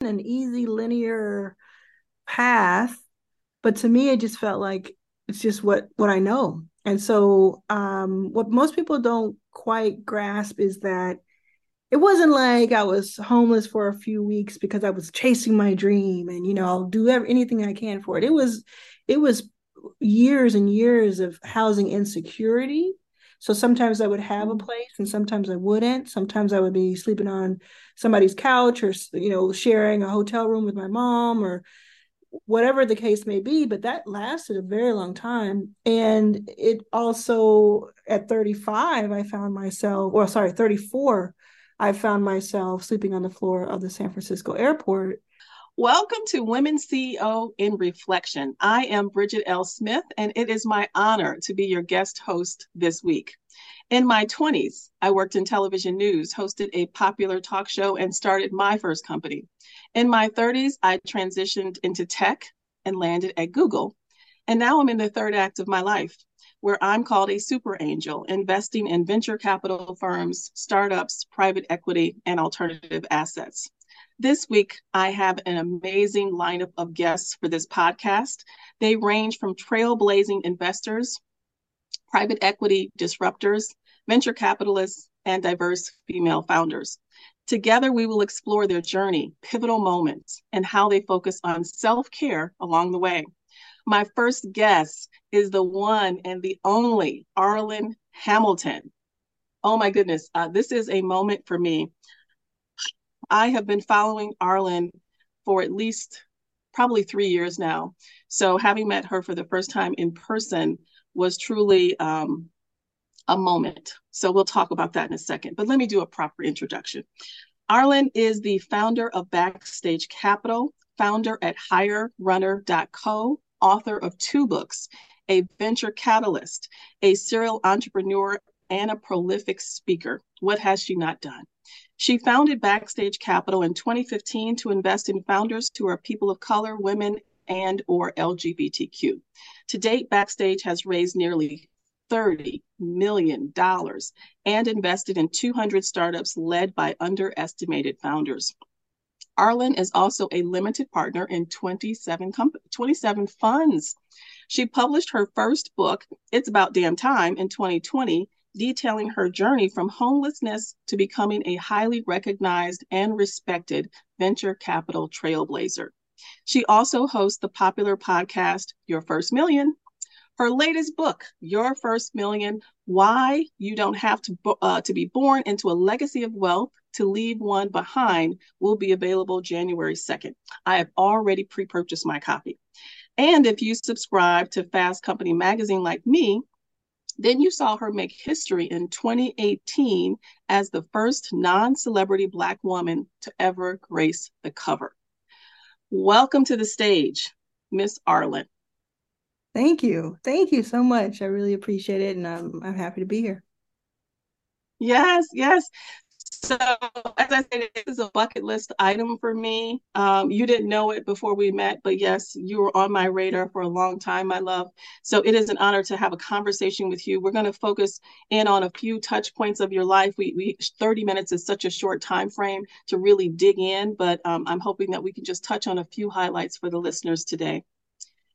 an easy linear path, but to me, it just felt like it's just what what I know. And so, um, what most people don't quite grasp is that it wasn't like I was homeless for a few weeks because I was chasing my dream and you know I'll do anything I can for it. It was it was years and years of housing insecurity. So sometimes I would have a mm. place and sometimes I wouldn't. Sometimes I would be sleeping on somebody's couch or you know sharing a hotel room with my mom or whatever the case may be, but that lasted a very long time. And it also at 35 I found myself or sorry, 34 I found myself sleeping on the floor of the San Francisco airport. Welcome to Women CEO in Reflection. I am Bridget L. Smith, and it is my honor to be your guest host this week. In my 20s, I worked in television news, hosted a popular talk show, and started my first company. In my 30s, I transitioned into tech and landed at Google. And now I'm in the third act of my life where I'm called a super angel, investing in venture capital firms, startups, private equity, and alternative assets. This week, I have an amazing lineup of guests for this podcast. They range from trailblazing investors, private equity disruptors, venture capitalists, and diverse female founders. Together, we will explore their journey, pivotal moments, and how they focus on self care along the way. My first guest is the one and the only Arlan Hamilton. Oh my goodness, uh, this is a moment for me. I have been following Arlan for at least probably three years now. So having met her for the first time in person was truly um, a moment. So we'll talk about that in a second. But let me do a proper introduction. Arlan is the founder of Backstage Capital, founder at HireRunner.co, author of two books, a venture catalyst, a serial entrepreneur, and a prolific speaker. What has she not done? She founded Backstage Capital in 2015 to invest in founders who are people of color, women, and or LGBTQ. To date, Backstage has raised nearly $30 million and invested in 200 startups led by underestimated founders. Arlan is also a limited partner in 27, 27 funds. She published her first book, It's About Damn Time, in 2020, detailing her journey from homelessness to becoming a highly recognized and respected venture capital trailblazer. She also hosts the popular podcast, Your First Million. Her latest book, Your First Million Why You Don't Have to, uh, to Be Born into a Legacy of Wealth to leave one behind will be available January 2nd. I have already pre purchased my copy. And if you subscribe to Fast Company magazine like me, then you saw her make history in 2018 as the first non celebrity Black woman to ever grace the cover. Welcome to the stage, Miss Arlan. Thank you. Thank you so much. I really appreciate it. And I'm, I'm happy to be here. Yes, yes. So, as I said, this is a bucket list item for me. Um, you didn't know it before we met, but yes, you were on my radar for a long time, my love. So, it is an honor to have a conversation with you. We're going to focus in on a few touch points of your life. We, we 30 minutes is such a short time frame to really dig in, but um, I'm hoping that we can just touch on a few highlights for the listeners today.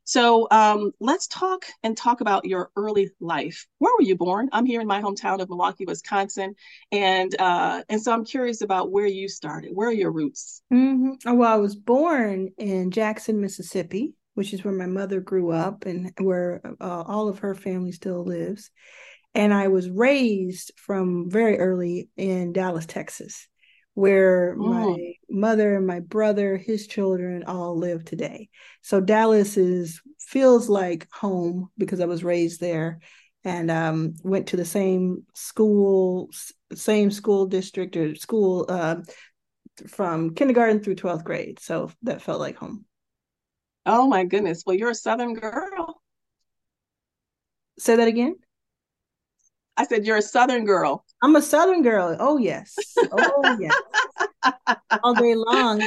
So um, let's talk and talk about your early life. Where were you born? I'm here in my hometown of Milwaukee, Wisconsin, and uh, and so I'm curious about where you started. Where are your roots? Mm-hmm. Oh, well, I was born in Jackson, Mississippi, which is where my mother grew up and where uh, all of her family still lives. And I was raised from very early in Dallas, Texas where mm. my mother and my brother, his children all live today. So Dallas is feels like home because I was raised there and um, went to the same school, same school district or school uh, from kindergarten through 12th grade. So that felt like home. Oh my goodness. Well, you're a Southern girl. Say that again. I said, You're a Southern girl. I'm a Southern girl. Oh, yes. Oh, yes. All day long.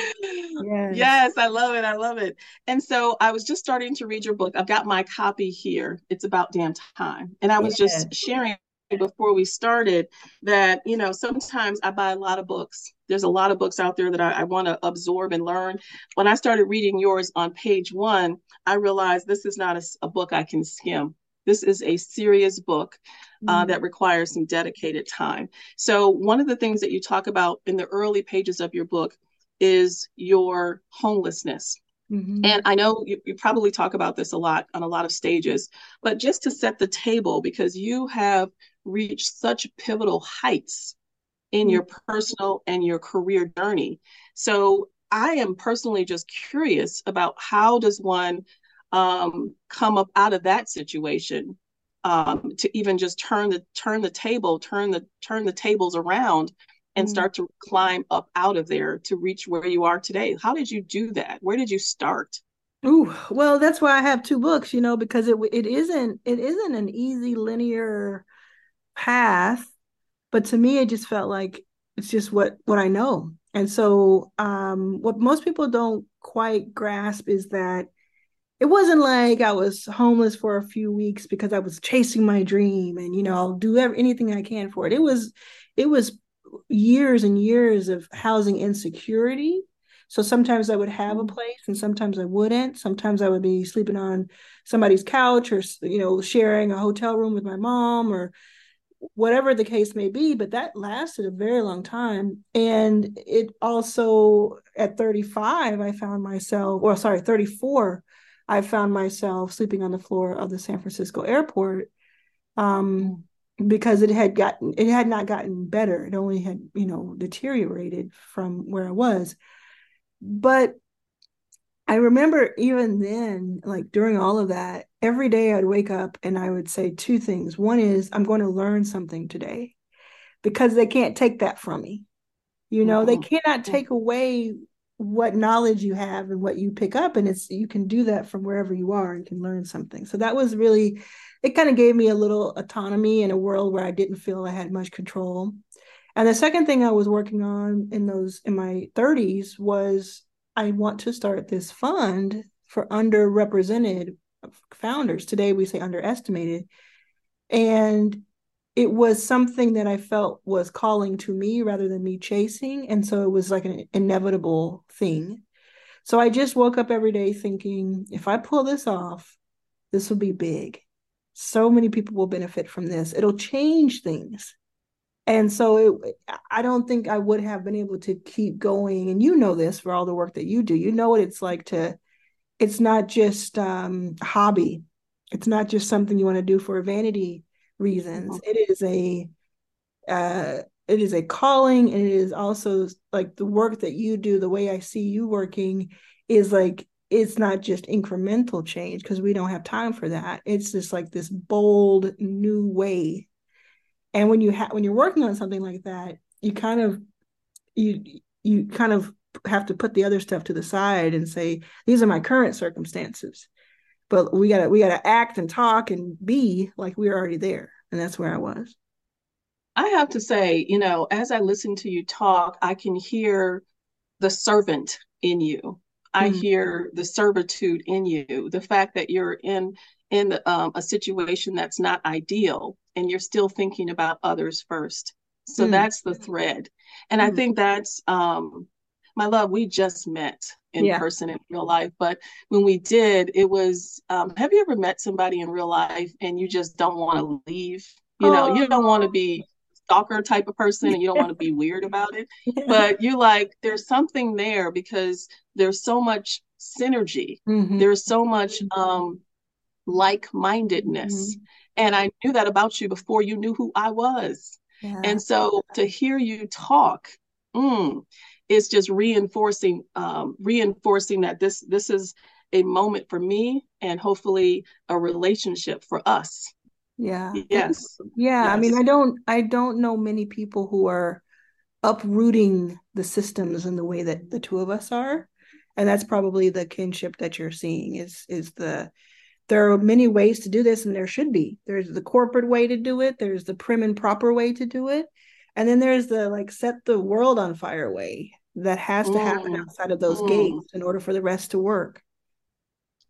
Yes. yes, I love it. I love it. And so I was just starting to read your book. I've got my copy here. It's about damn time. And I was yes. just sharing before we started that you know sometimes i buy a lot of books there's a lot of books out there that i, I want to absorb and learn when i started reading yours on page one i realized this is not a, a book i can skim this is a serious book uh, mm-hmm. that requires some dedicated time so one of the things that you talk about in the early pages of your book is your homelessness Mm-hmm. And I know you, you, probably talk about this a lot on a lot of stages, but just to set the table, because you have reached such pivotal heights in mm-hmm. your personal and your career journey. So I am personally just curious about how does one um, come up out of that situation um, to even just turn the turn the table, turn the turn the tables around and mm-hmm. start to climb up out of there to reach where you are today. How did you do that? Where did you start? Ooh, well, that's why I have two books, you know, because it it isn't it isn't an easy linear path, but to me it just felt like it's just what what I know. And so um what most people don't quite grasp is that it wasn't like I was homeless for a few weeks because I was chasing my dream and you know I'll do every, anything I can for it. It was it was years and years of housing insecurity. So sometimes I would have a mm. place and sometimes I wouldn't. Sometimes I would be sleeping on somebody's couch or you know sharing a hotel room with my mom or whatever the case may be, but that lasted a very long time. And it also at 35 I found myself or sorry, 34 I found myself sleeping on the floor of the San Francisco airport. Um, because it had gotten it had not gotten better it only had you know deteriorated from where i was but i remember even then like during all of that every day i'd wake up and i would say two things one is i'm going to learn something today because they can't take that from me you know mm-hmm. they cannot take away what knowledge you have and what you pick up and it's you can do that from wherever you are and can learn something. So that was really it kind of gave me a little autonomy in a world where i didn't feel i had much control. And the second thing i was working on in those in my 30s was i want to start this fund for underrepresented founders. Today we say underestimated. And it was something that I felt was calling to me rather than me chasing. And so it was like an inevitable thing. So I just woke up every day thinking, if I pull this off, this will be big. So many people will benefit from this. It'll change things. And so it, I don't think I would have been able to keep going. And you know this for all the work that you do. You know what it's like to, it's not just um, hobby. It's not just something you want to do for vanity reasons. Mm-hmm. It is a uh, it is a calling, and it is also like the work that you do. The way I see you working is like it's not just incremental change because we don't have time for that. It's just like this bold new way. And when you have when you're working on something like that, you kind of you you kind of have to put the other stuff to the side and say these are my current circumstances but we gotta we gotta act and talk and be like we are already there and that's where i was i have to say you know as i listen to you talk i can hear the servant in you i mm-hmm. hear the servitude in you the fact that you're in in um, a situation that's not ideal and you're still thinking about others first so mm-hmm. that's the thread and mm-hmm. i think that's um my love we just met in yeah. person in real life. But when we did, it was um, have you ever met somebody in real life and you just don't want to leave? You know, oh. you don't want to be stalker type of person and you don't want to be weird about it. But you're like, there's something there because there's so much synergy. Mm-hmm. There's so much um, like-mindedness. Mm-hmm. And I knew that about you before you knew who I was. Yeah. And so to hear you talk, mm, it's just reinforcing um, reinforcing that this this is a moment for me and hopefully a relationship for us. Yeah. Yes. Yeah yes. i mean i don't i don't know many people who are uprooting the systems in the way that the two of us are and that's probably the kinship that you're seeing is is the there are many ways to do this and there should be. There's the corporate way to do it. There's the prim and proper way to do it and then there's the like set the world on fire way that has to happen mm. outside of those mm. gates in order for the rest to work.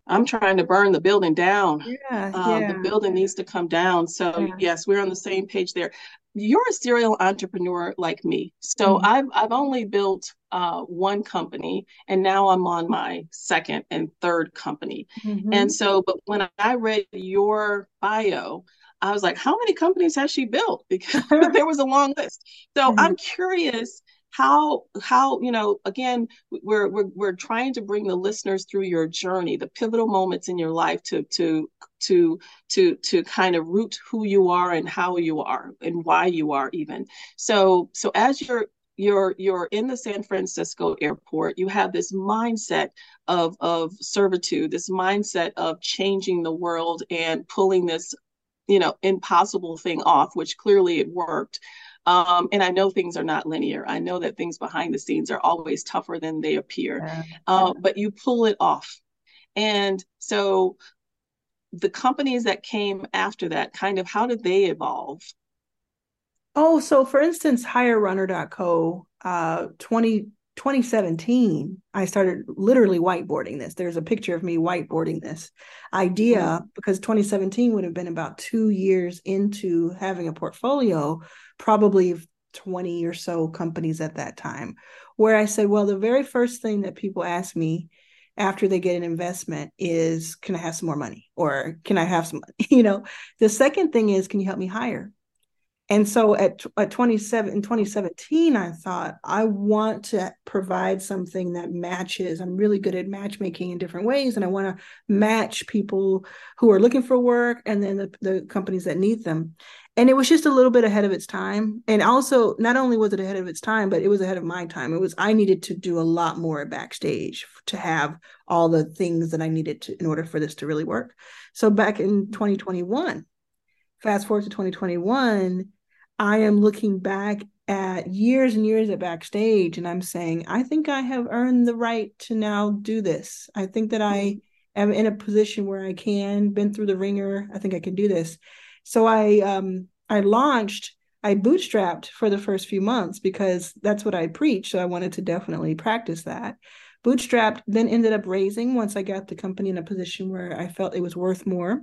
I'm trying to burn the building down. Yeah, um, yeah. The building needs to come down. So yeah. yes, we're on the same page there. You're a serial entrepreneur like me. So mm-hmm. I've I've only built uh, one company, and now I'm on my second and third company. Mm-hmm. And so, but when I read your bio, I was like, how many companies has she built? Because there was a long list. So mm-hmm. I'm curious how how you know again we're, we're we're trying to bring the listeners through your journey the pivotal moments in your life to to to to to kind of root who you are and how you are and why you are even so so as you're you're you're in the San Francisco airport you have this mindset of of servitude this mindset of changing the world and pulling this you know impossible thing off which clearly it worked um, and I know things are not linear. I know that things behind the scenes are always tougher than they appear, yeah. uh, but you pull it off. And so the companies that came after that, kind of how did they evolve? Oh, so for instance, HireRunner.co, uh, 20, 2017, I started literally whiteboarding this. There's a picture of me whiteboarding this idea mm-hmm. because 2017 would have been about two years into having a portfolio probably 20 or so companies at that time, where I said, well, the very first thing that people ask me after they get an investment is, can I have some more money? Or can I have some, you know, the second thing is, can you help me hire? And so at, at 27 in 2017, I thought I want to provide something that matches. I'm really good at matchmaking in different ways, and I want to match people who are looking for work and then the, the companies that need them. And it was just a little bit ahead of its time. And also not only was it ahead of its time but it was ahead of my time. It was i needed to do a lot more backstage to have all the things that i needed to in order for this to really work. So back in 2021 fast forward to 2021 i am looking back at years and years at backstage and i'm saying i think i have earned the right to now do this i think that i am in a position where i can been through the ringer i think i can do this so I um I launched I bootstrapped for the first few months because that's what I preach. So I wanted to definitely practice that. Bootstrapped, then ended up raising once I got the company in a position where I felt it was worth more,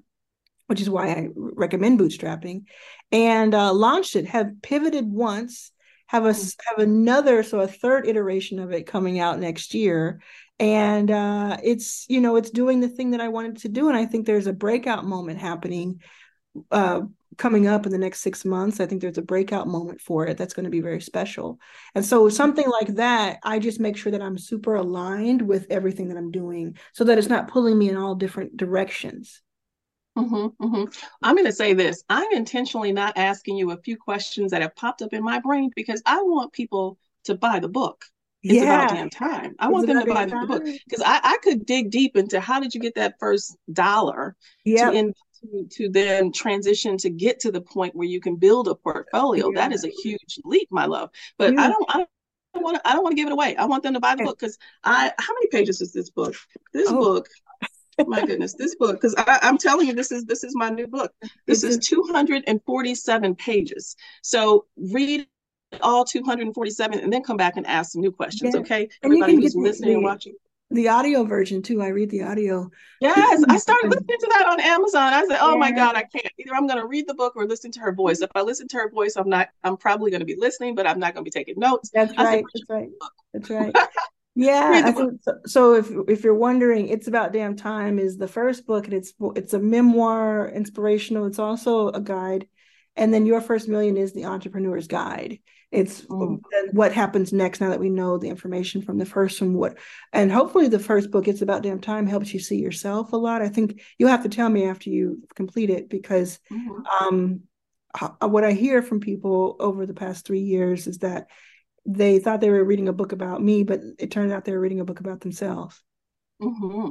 which is why I recommend bootstrapping, and uh, launched it. Have pivoted once, have a have another, so a third iteration of it coming out next year, and uh, it's you know it's doing the thing that I wanted to do, and I think there's a breakout moment happening uh, coming up in the next six months. I think there's a breakout moment for it that's going to be very special. And so, something like that, I just make sure that I'm super aligned with everything that I'm doing so that it's not pulling me in all different directions. Mm-hmm, mm-hmm. I'm going to say this I'm intentionally not asking you a few questions that have popped up in my brain because I want people to buy the book. It's yeah. about damn time. I it's want them to buy the book because I, I could dig deep into how did you get that first dollar yep. to in, to, to then transition to get to the point where you can build a portfolio, yeah. that is a huge leap, my love. But yeah. I don't, I don't want to, I don't want to give it away. I want them to buy the book because I, how many pages is this book? This oh. book my goodness this book because i'm telling you this is this is my new book this is mm-hmm. 247 pages so read all 247 and then come back and ask some new questions yeah. okay everybody who's listening the, and watching the audio version too. I read the audio. Yes, I started listening to that on Amazon. I said, "Oh yeah. my god, I can't. Either I'm going to read the book or listen to her voice. If I listen to her voice, I'm not. I'm probably going to be listening, but I'm not going to be taking notes." That's right. Said, That's right. That's right. Yeah. So, so if if you're wondering, it's about damn time is the first book, and it's it's a memoir, inspirational. It's also a guide, and then your first million is the entrepreneur's guide it's mm. what happens next now that we know the information from the first one what and hopefully the first book it's about damn time helps you see yourself a lot i think you'll have to tell me after you complete it because mm-hmm. um what i hear from people over the past three years is that they thought they were reading a book about me but it turned out they were reading a book about themselves mm-hmm.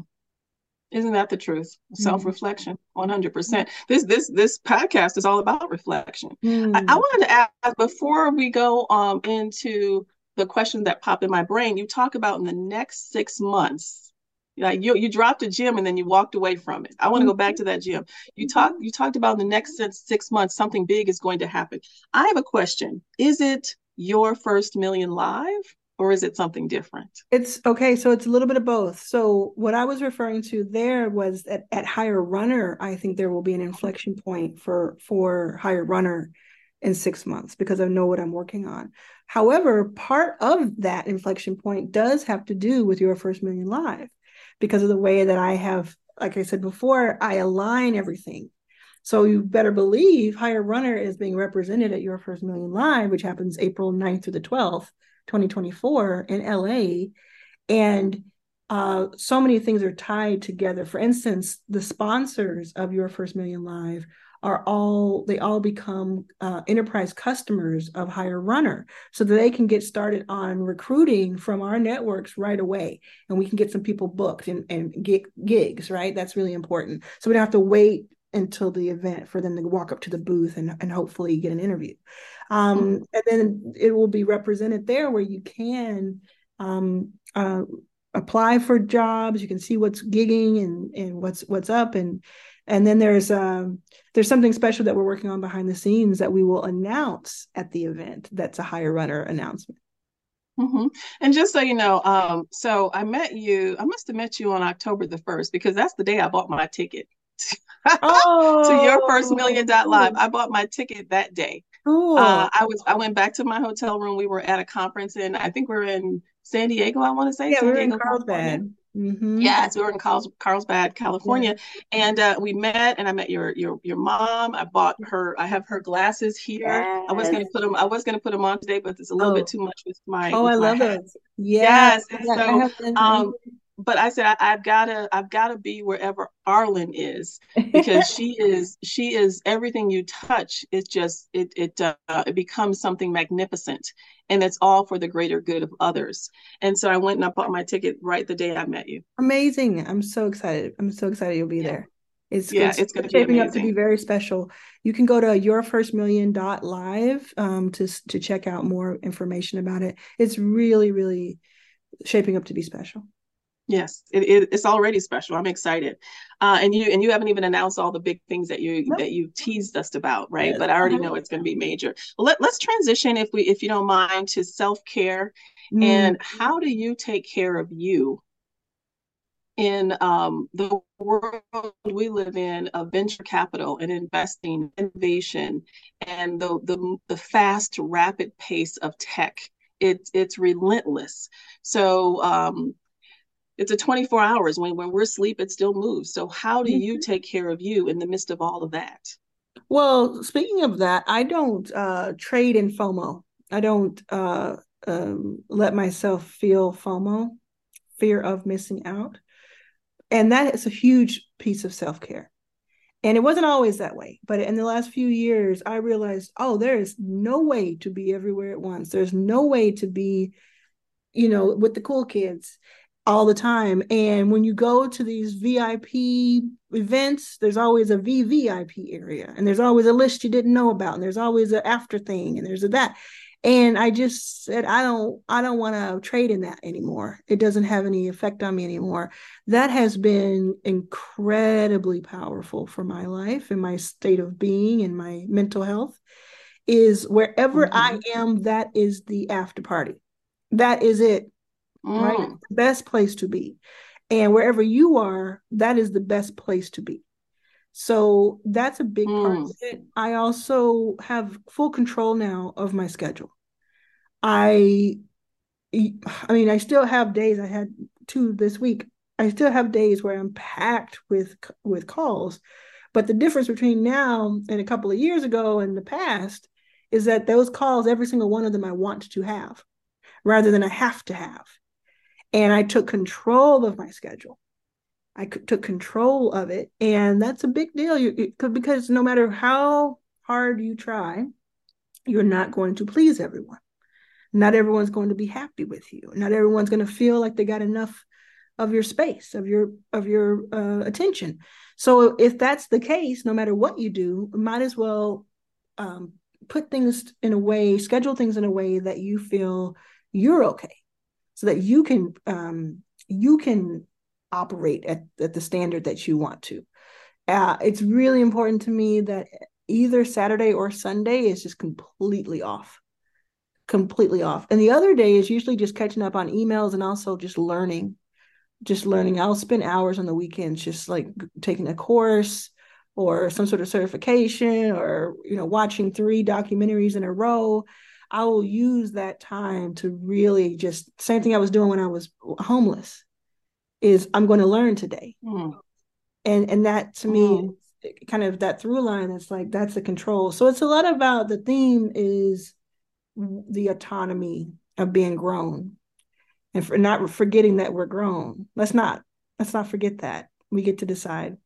Isn't that the truth? Mm-hmm. Self-reflection, 100%. This this this podcast is all about reflection. Mm. I, I, wanted to ask before we go um, into the question that popped in my brain. You talk about in the next six months, like you you dropped a gym and then you walked away from it. I want to go back to that gym. You talked you talked about in the next six months something big is going to happen. I have a question. Is it your first million live? or is it something different? It's okay. So it's a little bit of both. So what I was referring to there was that at HireRunner, I think there will be an inflection point for for HireRunner in six months because I know what I'm working on. However, part of that inflection point does have to do with your first million live because of the way that I have, like I said before, I align everything. So you better believe HireRunner is being represented at Your First Million Live, which happens April 9th through the 12th 2024 in LA. And uh, so many things are tied together. For instance, the sponsors of Your First Million Live are all they all become uh, enterprise customers of HireRunner so that they can get started on recruiting from our networks right away and we can get some people booked and, and get gigs right that's really important so we don't have to wait until the event for them to walk up to the booth and, and hopefully get an interview um, mm-hmm. and then it will be represented there where you can um, uh, apply for jobs. You can see what's gigging and and what's what's up and and then there's um, there's something special that we're working on behind the scenes that we will announce at the event. That's a HireRunner announcement. Mm-hmm. And just so you know, um, so I met you. I must have met you on October the first because that's the day I bought my ticket. oh, to your first million dot live. I bought my ticket that day. Cool. Uh, I was I went back to my hotel room. We were at a conference and I think we are in San Diego. I want to say yeah, San we Diego, in Carlsbad. Mm-hmm. Yes, we were in Carls, Carlsbad, California, yeah. and uh, we met. And I met your your your mom. I bought her. I have her glasses here. Yes. I was going to put them. I was going to put them on today, but it's a little oh. bit too much with my. Oh, with I my love hat. it. Yes. yes. So, um, but I said I, have gotta I've gotta be wherever Arlan is because she is she is everything you touch is just it it uh, it becomes something magnificent and it's all for the greater good of others. And so I went and I bought my ticket right the day I met you. Amazing! I'm so excited. I'm so excited you'll be yeah. there. It's, yeah, it's, it's shaping up to be very special. You can go to yourfirstmillion.live um, to to check out more information about it. It's really, really shaping up to be special. Yes, it, it, it's already special. I'm excited, uh, and you and you haven't even announced all the big things that you nope. that you teased us about, right? Yes. But I already know it's going to be major. Well, let, let's transition, if we if you don't mind, to self care, mm. and how do you take care of you in um, the world we live in of venture capital and investing, innovation, and the the, the fast, rapid pace of tech. It's it's relentless. So um, it's a 24 hours. When when we're asleep it still moves. So how do you mm-hmm. take care of you in the midst of all of that? Well speaking of that i don't uh, trade in fomo. I don't uh, um, let myself feel fomo fear of missing out. And that is a huge piece of self-care. And it wasn't always that way but in the last few years i realized oh there is no way to be everywhere at once. There's no way to be you know with the cool kids all the time. And when you go to these VIP events, there's always a VVIP area, and there's always a list you didn't know about, and there's always an after thing, and there's a that. And I just said, I don't, I don't want to trade in that anymore. It doesn't have any effect on me anymore. That has been incredibly powerful for my life and my state of being and my mental health. Is wherever mm-hmm. I am, that is the after party. That is it mm. right? The best place to be. And wherever you are, that is the best place to be. So that's a big mm. part of it. I also have full control now of my schedule. I I mean, I still have days I had two this week. I still have days where I'm packed with with calls. But the difference between now and a couple of years ago and the past is that those calls, every single one of them I want to have rather than I have to have and I took control of my schedule. I took control of it, and that's a big deal. You, because no matter how hard you try, you're not going to please everyone. Not everyone's going to be happy with you. Not everyone's going to feel like they got enough of your space, of your of your uh, attention. So if that's the case, no matter what you do, might as well um, put things in a way, schedule things in a way that you feel you're okay so that you can um, you can operate at, at the standard that you want to. Uh, it's really important to me that either Saturday or Sunday is just completely off. completely off. And the other day is usually just catching up on emails and also just learning. Just learning. I'll spend hours on the weekends just like taking a course or some sort of certification or you know watching three documentaries in a row. I will use that time to really just same thing I was doing when I was homeless is I'm going to learn today. Mm. And and that to me mm. kind of that through line that's like that's the control. So it's a lot about the theme is the autonomy of being grown and for not forgetting that we're grown. Let's not let's not forget that. We get to decide.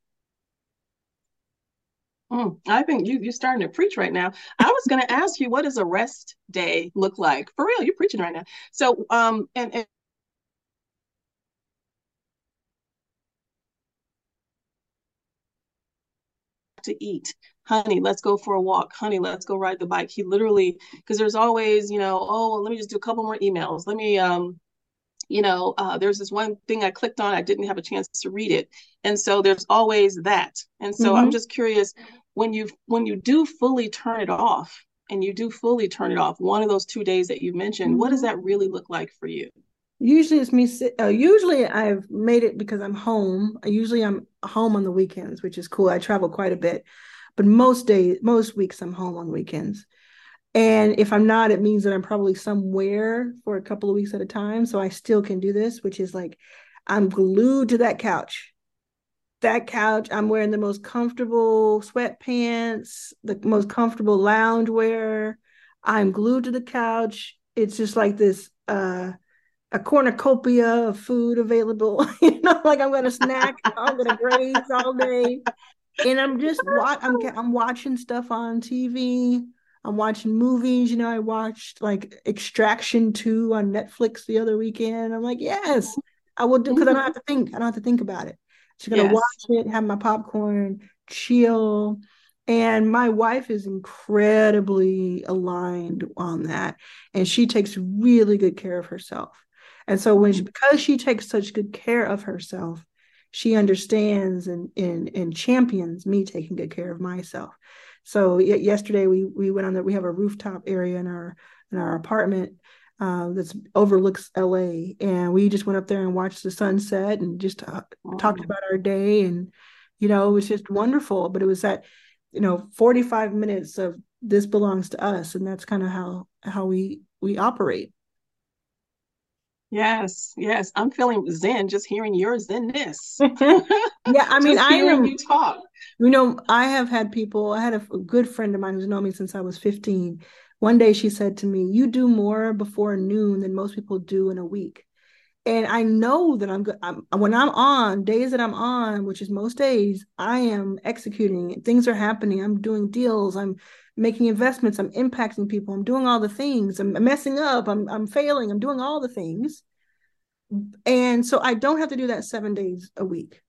Mm, I think you, you're starting to preach right now. I was going to ask you, what does a rest day look like? For real, you're preaching right now. So, um, and, and to eat honey let's go for a walk honey let's go ride the bike he literally because there's always you know oh let me just do a couple more emails let me um you know uh, there's this one thing i clicked on i didn't have a chance to read it. And so there's always that. And so mm-hmm. i'm just curious when you when you do fully turn it off and you do fully turn it off one of those two days that you mentioned mm-hmm. what does that really look like for you? Usually it's me uh, usually i've made it because i'm home. Usually i'm home on the weekends which is cool. I travel quite a bit. But most days most weeks i'm home on weekends and if i'm not it means that i'm probably somewhere for a couple of weeks at a time. So i still can do this which is like i'm glued to that couch. That couch i'm wearing the most comfortable sweatpants the most comfortable lounge wear i'm glued to the couch. It's just like this uh a cornucopia of food available. you know, like I'm gonna snack, I'm gonna graze all day, and I'm just I'm I'm watching stuff on TV. I'm watching movies. You know, I watched like Extraction two on Netflix the other weekend. I'm like, yes, I will do because I don't have to mm-hmm. think. I don't have to think about it. Just gonna yes. watch it, have my popcorn, chill. And my wife is incredibly aligned on that. And she takes really good care of herself. And so when she, mm-hmm. because she takes such good care of herself, she understands and, and and champions me taking good care of myself. So yesterday we we went on that we have a rooftop area in our in our apartment uh, that overlooks LA, and we just went up there and watched the sunset and just uh, talked about our day, and you know it was just wonderful. But it was that you know 45 minutes of this belongs to us, and that's kind of how how we we operate. Yes, yes. I'm feeling zen just hearing your zenness. yeah, I mean, I am. You talk. You know, I have had people. I had a, good friend of mine who's known me since I was 15. One day she said to me, "You do more before noon than most people do in a week." And I know that I'm good. When I'm on days that I'm on, which is most days, I am executing. Things are happening. I'm doing deals. I'm making investments, I'm impacting people, I'm doing all the things, I'm messing up, I'm I'm failing, I'm doing all the things. And so I don't have to do that 7 days a week.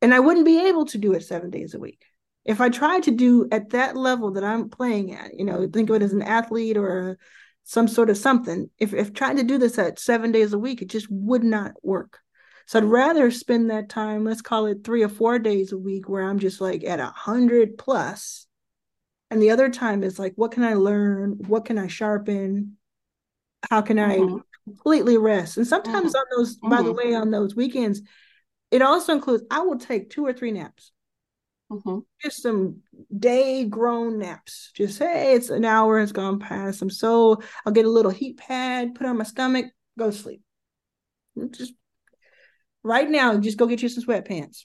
And I wouldn't be able to do it 7 days a week. If I tried to do at that level that I'm playing at, you know, think of it as an athlete or some sort of something. If if trying to do this at 7 days a week, it just would not work. So I'd rather spend that time, let's call it 3 or 4 days a week where I'm just like at a 100 plus and the other time is like what can i learn what can i sharpen how can mm-hmm. i completely rest and sometimes mm-hmm. on those mm-hmm. by the mm-hmm. way on those weekends it also includes i will take two or three naps mm-hmm. just some day grown naps just hey it's an hour has gone past i'm so i'll get a little heat pad put on my stomach go sleep just right now just go get you some sweatpants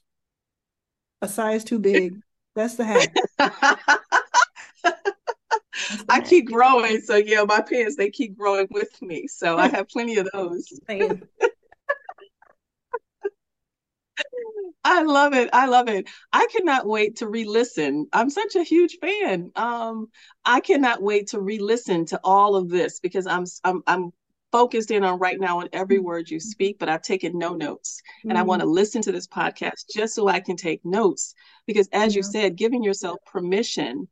a size too big that's the hack I keep growing. So yeah, my pants they keep growing with me. So I have plenty of those. I love it. I love it. I cannot wait to re-listen. I'm such a huge fan. Um, I cannot wait to re-listen to all of this because I'm I'm I'm focused in on right now on every mm-hmm. word you speak, but I've taken no notes. Mm-hmm. And I want to mm-hmm. listen to this podcast just so I can take notes. Because as yeah. you said, giving yourself permission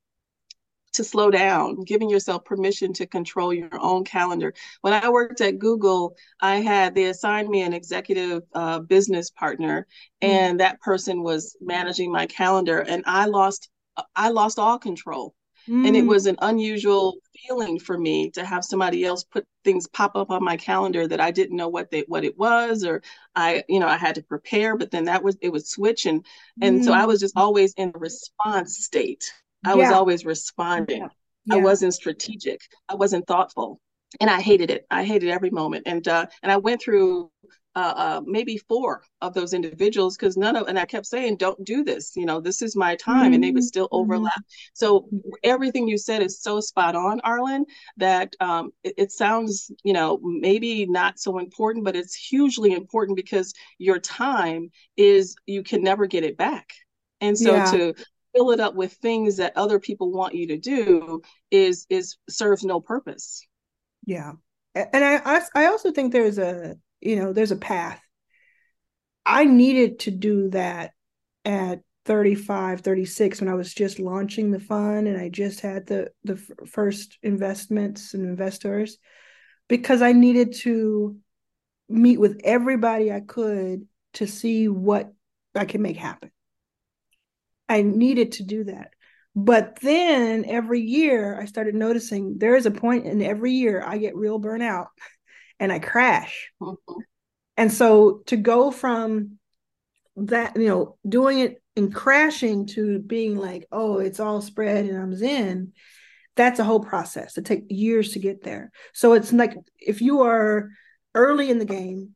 to slow down, giving yourself permission to control your own calendar. When I worked at Google, I had they assigned me an executive uh, business partner, mm. and that person was managing my calendar, and I lost I lost all control Mm. And it was an unusual feeling for me to have somebody else put things pop up on my calendar that I didn't know what they what it was or I you know I had to prepare but then that was it would switch and and mm. so I was just always in a response state. I yeah. was always responding. Yeah. Yeah. I wasn't strategic. I wasn't thoughtful. And I hated it. I hated every moment. And uh and I went through uh, uh, maybe four of those individuals because none of and I kept saying, "Don't do this." You know, this is my time, mm-hmm. and they would still mm-hmm. overlap. Mm-hmm. So everything you said is so spot on, Arlan. That um, it, it, sounds, you know, maybe not so important, but it's hugely important because your time is you can never get it back, and so yeah. to fill it up with things that other people want you to do is is serves no purpose. Yeah, and I I also think there's a you know there's a path. I needed to do that at 35 36 when i was just launching the fund and i just had the the first investments and investors because i needed to meet with everybody i could to see what i could make happen i needed to do that but then every year i started noticing there is a point in every year i get real burnout and I crash. Mm-hmm. And so to go from that, you know, doing it and crashing to being like, oh, it's all spread and I'm zen, that's a whole process. It takes years to get there. So it's like if you are early in the game,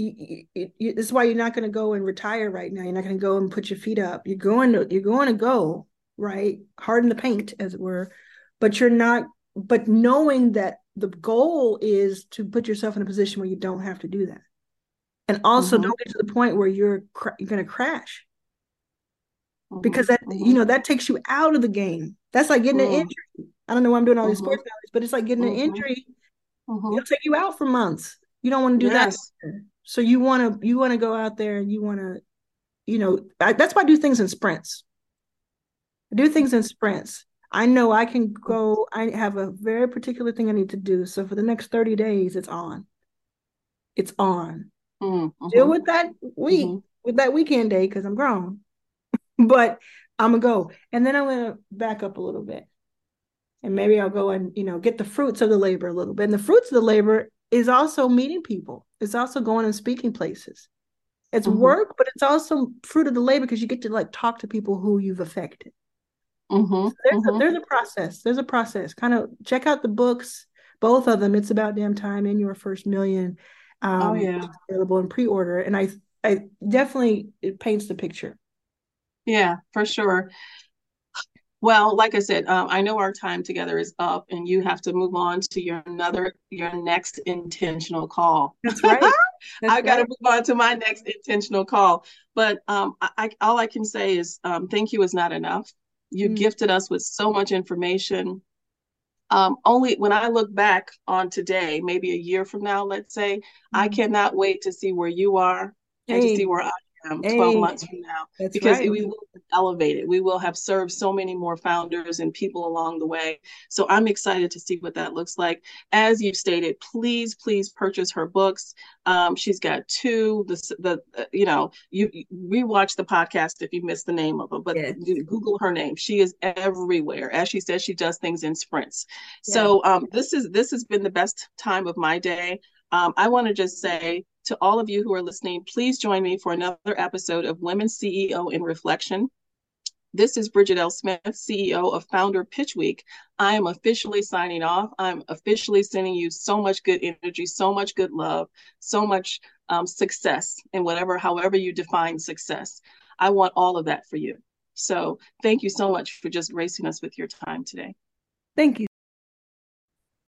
you, you, you, this is why you're not going to go and retire right now. You're not going to go and put your feet up. You're going to you're going to go right, harden the paint, as it were, but you're not. But knowing that the goal is to put yourself in a position where you don't have to do that and also mm-hmm. don't get to the point where you're cr- you're going to crash mm-hmm. because that mm-hmm. you know that takes you out of the game that's like getting an mm-hmm. injury i don't know why i'm doing all these mm-hmm. sports knowledge but it's like getting an mm-hmm. injury it'll take you out for months you don't want to do yes. that so you want to you want to go out there and you want to you know I, that's why i do things in sprints I do things in sprints I know I can go, I have a very particular thing I need to do. So for the next 30 days, it's on. It's on. Mm-hmm. Deal with that week, mm-hmm. with that weekend day, because I'm grown. but I'm gonna go. And then I'm gonna back up a little bit. And maybe I'll go and, you know, get the fruits of the labor a little bit. And the fruits of the labor is also meeting people. It's also going and speaking places. It's mm-hmm. work, but it's also fruit of the labor because you get to like talk to people who you've affected. Mm-hmm, there's, mm-hmm. A, there's a process. There's a process. Kind of check out the books, both of them. It's about damn time in your first million. Oh, um, oh yeah, available in pre-order, and I I definitely it paints the picture. Yeah, for sure. Well, like I said, um, I know our time together is up, and you have to move on to your another your next intentional call. That's right. That's I got to move on to my next intentional call. But um, I, I, all I can say is um, thank you is not enough. You mm-hmm. gifted us with so much information. Um, only when I look back on today, maybe a year from now, let's say, mm-hmm. I cannot wait to see where you are hey. and to see where I um, 12 hey, months from now because right. we will have elevated. We will have served so many more founders and people along the way. So I'm excited to see what that looks like. As you've stated, please, please purchase her books. Um, she's got two. The, the uh, you know you, you rewatch the podcast if you missed the name of them, but yes. Google her name. She is everywhere. As she says, she does things in sprints. Yes. So um, this is this has been the best time of my day. Um, I want to just say to all of you who are listening, please join me for another episode of Women CEO in Reflection. This is Bridget L. Smith, CEO of Founder Pitch Week. I am officially signing off. I'm officially sending you so much good energy, so much good love, so much um, success and whatever, however you define success. I want all of that for you. So thank you so much for just gracing us with your time today. Thank you.